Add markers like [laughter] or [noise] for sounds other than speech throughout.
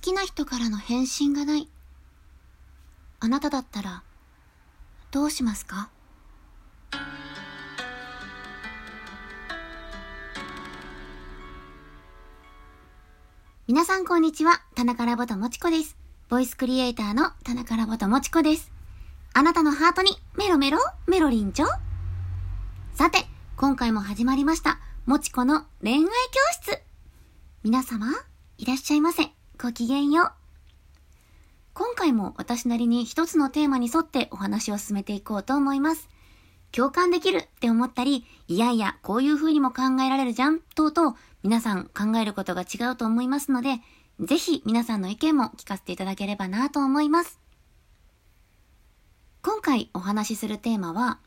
きな人からの返信がない。あなただったら、どうしますか？皆さんこんにちは。田中ラボともちこです。ボイスクリエイターの田中ラボともちこです。あなたのハートにメロメロ？メロリンチョ？さて、今回も始まりました。もちこの恋愛教室。皆様、いらっしゃいませ。ごきげんよう。今回も私なりに一つのテーマに沿ってお話を進めていこうと思います。共感できるって思ったり、いやいや、こういう風にも考えられるじゃん、とうとう、皆さん考えることが違うと思いますので、ぜひ皆さんの意見も聞かせていただければなと思います。今回お話しするテーマは、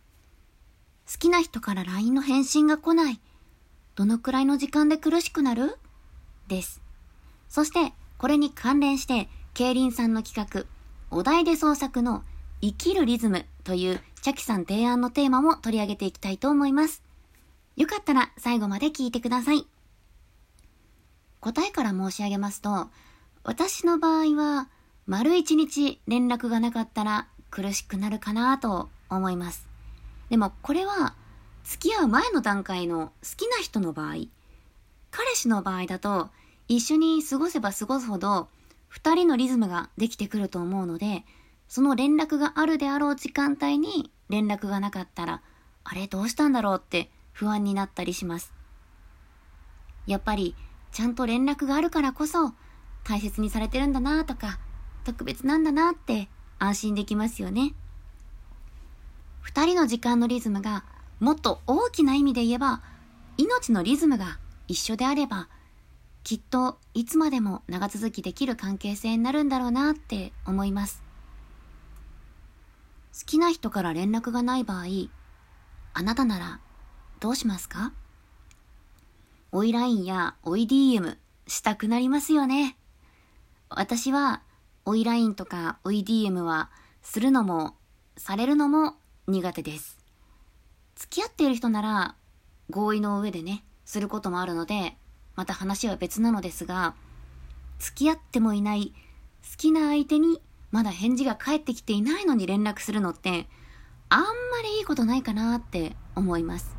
好きな人から LINE の返信が来ない。どのくらいの時間で苦しくなる？です。そして、これに関連して、競輪さんの企画、お題で創作の生きるリズムというチャキさん提案のテーマも取り上げていきたいと思います。よかったら最後まで聞いてください。答えから申し上げますと、私の場合は、丸一日連絡がなかったら苦しくなるかなと思います。でもこれは、付き合う前の段階の好きな人の場合、彼氏の場合だと、一緒に過ごせば過ごすほど、二人のリズムができてくると思うので、その連絡があるであろう時間帯に連絡がなかったら、あれどうしたんだろうって不安になったりします。やっぱり、ちゃんと連絡があるからこそ、大切にされてるんだなとか、特別なんだなって安心できますよね。二人の時間のリズムが、もっと大きな意味で言えば、命のリズムが一緒であれば、きっといつまでも長続きできる関係性になるんだろうなって思います。好きな人から連絡がない場合、あなたならどうしますか？おい LINE やおい DM したくなりますよね。私はおい LINE とかおい DM はするのもされるのも苦手です。付き合っている人なら合意の上でね、することもあるのでまた話は別なのですが、付き合ってもいない好きな相手にまだ返事が返ってきていないのに連絡するのって、あんまりいいことないかなって思います。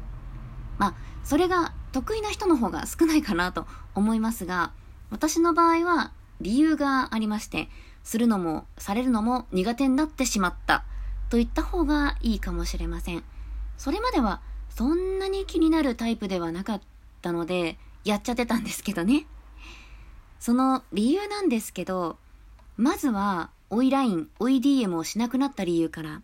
まあ、それが得意な人の方が少ないかなと思いますが、私の場合は理由がありまして、するのもされるのも苦手になってしまったと言った方がいいかもしれません。それまではそんなに気になるタイプではなかったので、やっちゃってたんですけどね。その理由なんですけど、まずは、おい LINE、おい DM をしなくなった理由から。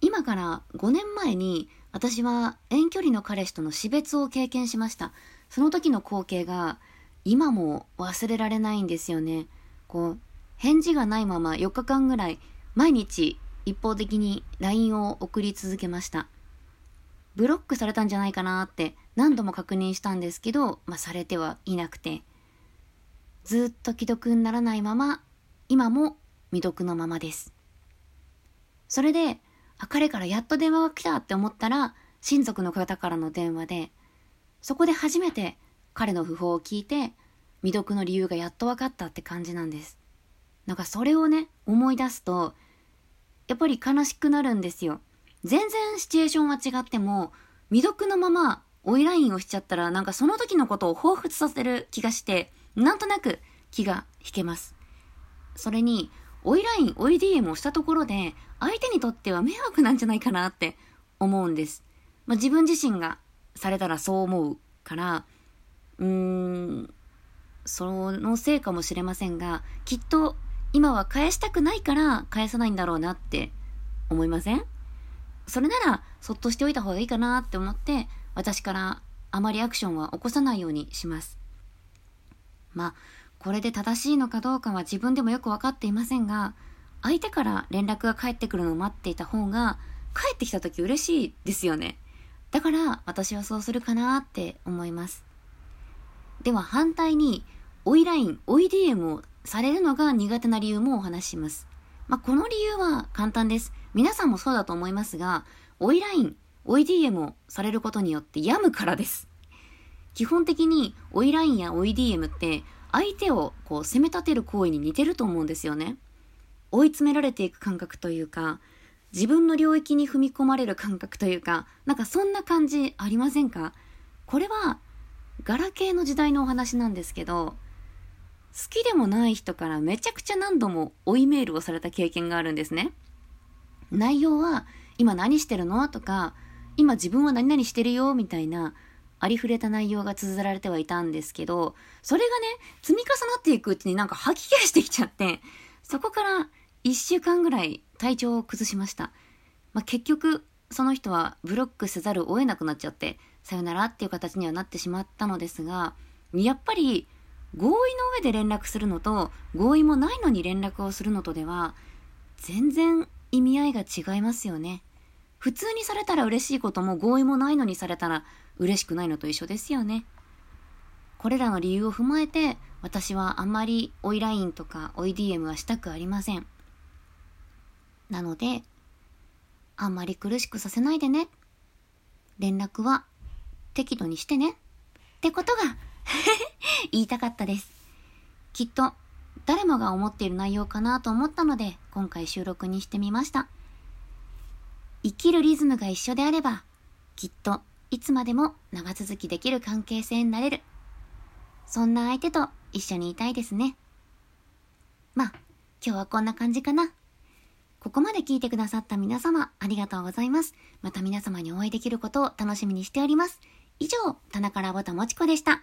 今から5年前に私は遠距離の彼氏との死別を経験しました。その時の光景が今も忘れられないんですよね。こう、返事がないまま4日間ぐらい毎日一方的に LINE を送り続けました。ブロックされたんじゃないかなって何度も確認したんですけど、まあ、されてはいなくて、ずっと既読にならないまま、今も未読のままです。それで、あ、彼からやっと電話が来たって思ったら、親族の方からの電話で、そこで初めて彼の訃報を聞いて、未読の理由がやっと分かったって感じなんです。なんかそれをね、思い出すと、やっぱり悲しくなるんですよ。全然シチュエーションは違っても、未読のまま、追いラインをしちゃったら、なんかその時のことを彷彿させる気がして、なんとなく気が引けます。それに、追いライン、追い DM をしたところで、相手にとっては迷惑なんじゃないかなって思うんです。まあ、自分自身がされたらそう思うから、うーん、そのせいかもしれませんが、きっと今は返したくないから返さないんだろうなって思いません？それなら、そっとしておいた方がいいかなって思って、私からあまりアクションは起こさないようにします。まあ、これで正しいのかどうかは自分でもよくわかっていませんが、相手から連絡が返ってくるのを待っていた方が、帰ってきた時嬉しいですよね。だから私はそうするかなって思います。では反対に、追い LINE、追い DM をされるのが苦手な理由もお話しします。まあ、この理由は簡単です。皆さんもそうだと思いますが、追い LINE、追い DM をされることによって病むからです。基本的に追い LINE や追い DM って相手をこう責め立てる行為に似てると思うんですよね。追い詰められていく感覚というか、自分の領域に踏み込まれる感覚というか、なんかそんな感じありませんか？これは、ガラケーの時代のお話なんですけど、好きでもない人からめちゃくちゃ何度も追いメールをされた経験があるんですね。内容は、今何してるの？とか、今自分は何々してるよ？みたいな、ありふれた内容が綴られてはいたんですけど、それがね、積み重なっていくうちになんか吐き気してきちゃって、そこから1週間ぐらい体調を崩しました。まあ、結局、その人はブロックせざるを得なくなっちゃって、さよならっていう形にはなってしまったのですが、やっぱり合意の上で連絡するのと合意もないのに連絡をするのとでは全然意味合いが違いますよね。普通にされたら嬉しいことも合意もないのにされたら嬉しくないのと一緒ですよね。これらの理由を踏まえて私はあんまり追い LINE とか追い DM はしたくありません。なので、あんまり苦しくさせないでね。連絡は適度にしてね。ってことが [laughs] 言いたかったです。きっと誰もが思っている内容かなと思ったので今回収録にしてみました。生きるリズムが一緒であれば、きっといつまでも長続きできる関係性になれる。そんな相手と一緒にいたいですね。まあ、今日はこんな感じかな。ここまで聞いてくださった皆様、ありがとうございます。また皆様にお会いできることを楽しみにしております。以上、田中ラボタもちこでした。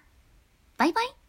バイバイ。